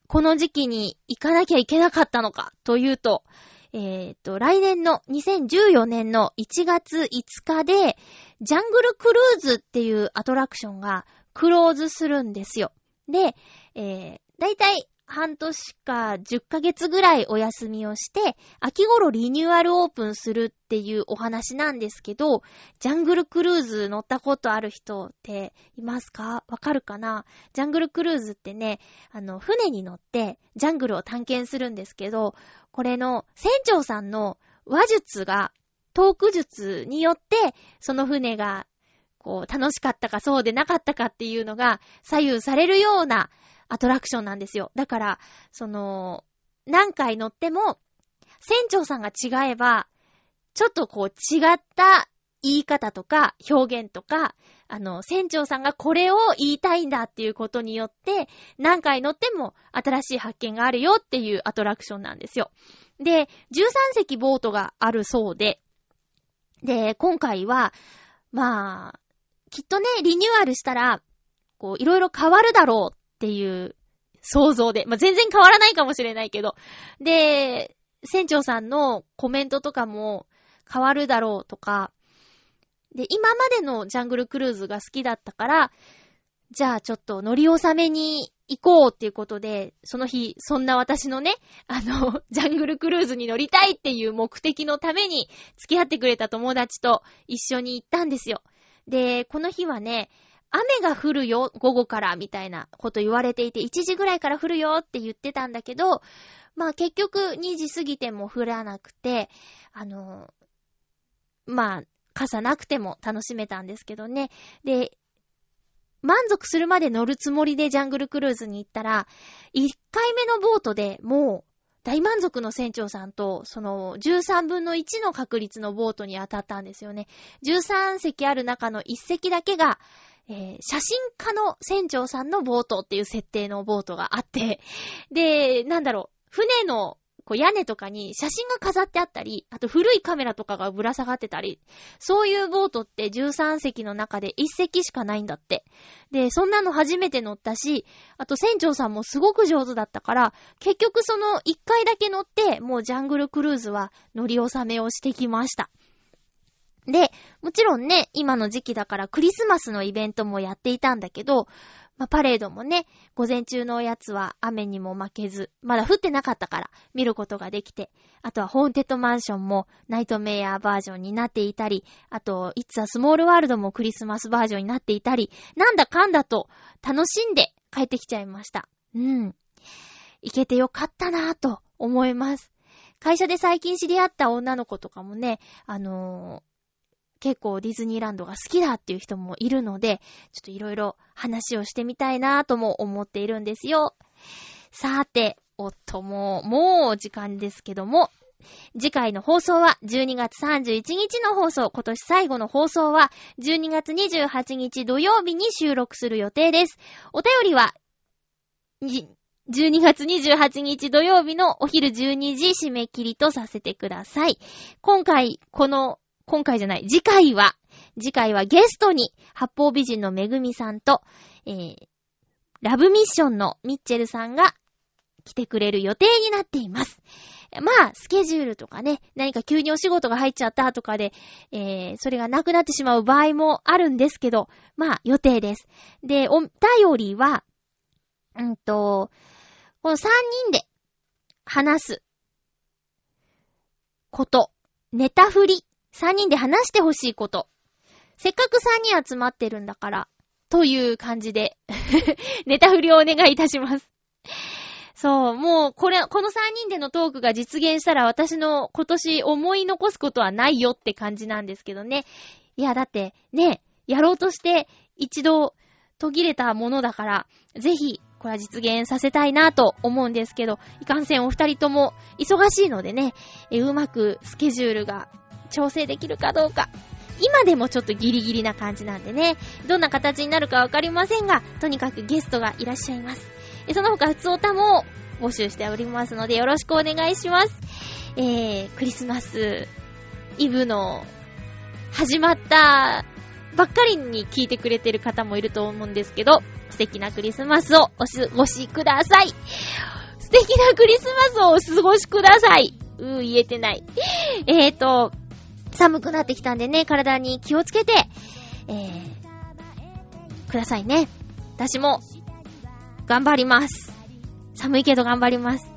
この時期に行かなきゃいけなかったのか、というと、えっ、ー、と、来年の2014年の1月5日で、ジャングルクルーズっていうアトラクションがクローズするんですよ。で、えー、だいたい半年か10ヶ月ぐらいお休みをして、秋頃リニューアルオープンするっていうお話なんですけど、ジャングルクルーズ乗ったことある人っていますか？わかるかな？ジャングルクルーズってね、あの、船に乗ってジャングルを探検するんですけど、これの船長さんの話術が、トーク術によって、その船が、こう、楽しかったかそうでなかったかっていうのが左右されるようなアトラクションなんですよ。だから、その、何回乗っても、船長さんが違えば、ちょっとこう違った言い方とか表現とか、あの、船長さんがこれを言いたいんだっていうことによって、何回乗っても新しい発見があるよっていうアトラクションなんですよ。で、13隻ボートがあるそうで、で、今回は、まあ、きっとね、リニューアルしたら、こう、いろいろ変わるだろうっていう想像で。まあ、全然変わらないかもしれないけど。で、船長さんのコメントとかも変わるだろうとか。で、今までのジャングルクルーズが好きだったから、じゃあちょっと乗り納めに行こうっていうことで、その日、そんな私のね、あの、ジャングルクルーズに乗りたいっていう目的のために付き合ってくれた友達と一緒に行ったんですよ。で、この日はね、雨が降るよ、午後から、みたいなこと言われていて、1時ぐらいから降るよって言ってたんだけど、まあ結局2時過ぎても降らなくて、あの、まあ、傘なくても楽しめたんですけどね。で、満足するまで乗るつもりでジャングルクルーズに行ったら、1回目のボートでもう大満足の船長さんと、その13分の1の確率のボートに当たったんですよね。13隻ある中の1隻だけが、えー、写真家の船長さんのボートっていう設定のボートがあって、で、なんだろう、船のこう屋根とかに写真が飾ってあったり、あと古いカメラとかがぶら下がってたり、そういうボートって13隻の中で1隻しかないんだって。で、そんなの初めて乗ったし、あと船長さんもすごく上手だったから、結局その1回だけ乗って、もうジャングルクルーズは乗り納めをしてきました。で、もちろんね、今の時期だからクリスマスのイベントもやっていたんだけど、まあ、パレードもね、午前中のおやつは雨にも負けず、まだ降ってなかったから見ることができて、あとはホーンテッドマンションもナイトメイヤーバージョンになっていたり、あと、いつはスモールワールドもクリスマスバージョンになっていたり、なんだかんだと楽しんで帰ってきちゃいました。うん。行けてよかったなぁと思います。会社で最近知り合った女の子とかもね、あのー結構ディズニーランドが好きだっていう人もいるので、ちょっといろいろ話をしてみたいなぁとも思っているんですよ。さて、おっともう、もう時間ですけども、次回の放送は12月31日の放送、今年最後の放送は12月28日土曜日に収録する予定です。お便りは、12月28日土曜日のお昼12時締め切りとさせてください。今回、この今回じゃない、次回は、次回はゲストに、八方美人のめぐみさんと、えー、ラブミッションのミッチェルさんが来てくれる予定になっています。まあ、スケジュールとかね、何か急にお仕事が入っちゃったとかで、えー、それがなくなってしまう場合もあるんですけど、まあ、予定です。で、お便りは、うんと、この3人で話すこと、ネタ振り3人で話してほしいこと。せっかく3人集まってるんだから、という感じで ネタ振りをお願いいたしますそう、もう、これ、この3人でのトークが実現したら私の今年思い残すことはないよって感じなんですけどね。いや、だって、ね、やろうとして一度途切れたものだから、ぜひ、これは実現させたいなと思うんですけど、いかんせんお二人とも忙しいのでね、うまくスケジュールが調整できるかどうか。今でもちょっとギリギリな感じなんでね、どんな形になるかわかりませんが、とにかくゲストがいらっしゃいます。その他、普通歌も募集しておりますので、よろしくお願いします。えー、クリスマスイブの始まったばっかりに聞いてくれてる方もいると思うんですけど、素敵なクリスマスをお過ごしください。素敵なクリスマスをお過ごしください。うー、言えてない。えーと、寒くなってきたんでね、体に気をつけて、えー、くださいね。私も、頑張ります。寒いけど頑張ります。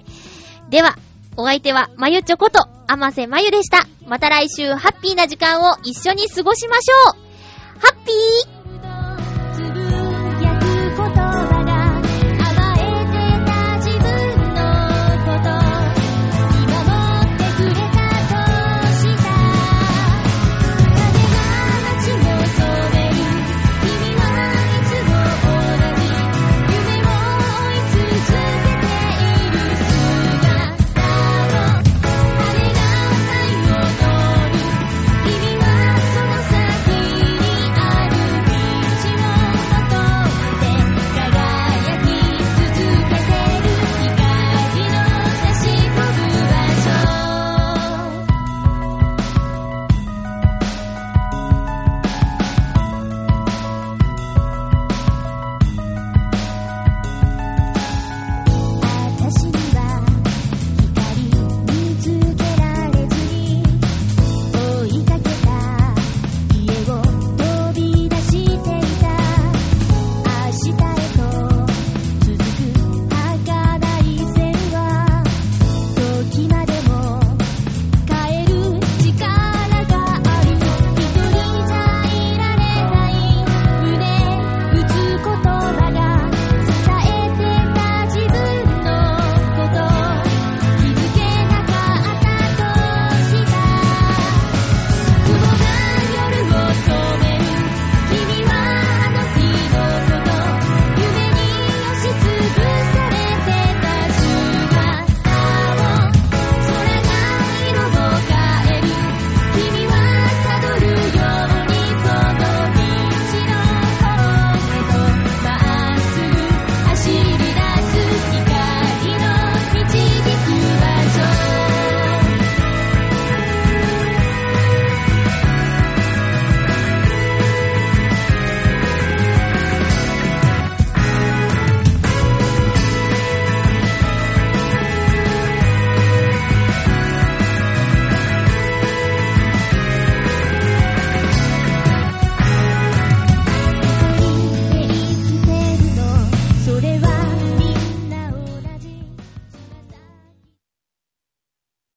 では、お相手は、まゆちょこと、あませまゆでした。また来週、ハッピーな時間を一緒に過ごしましょうハッピー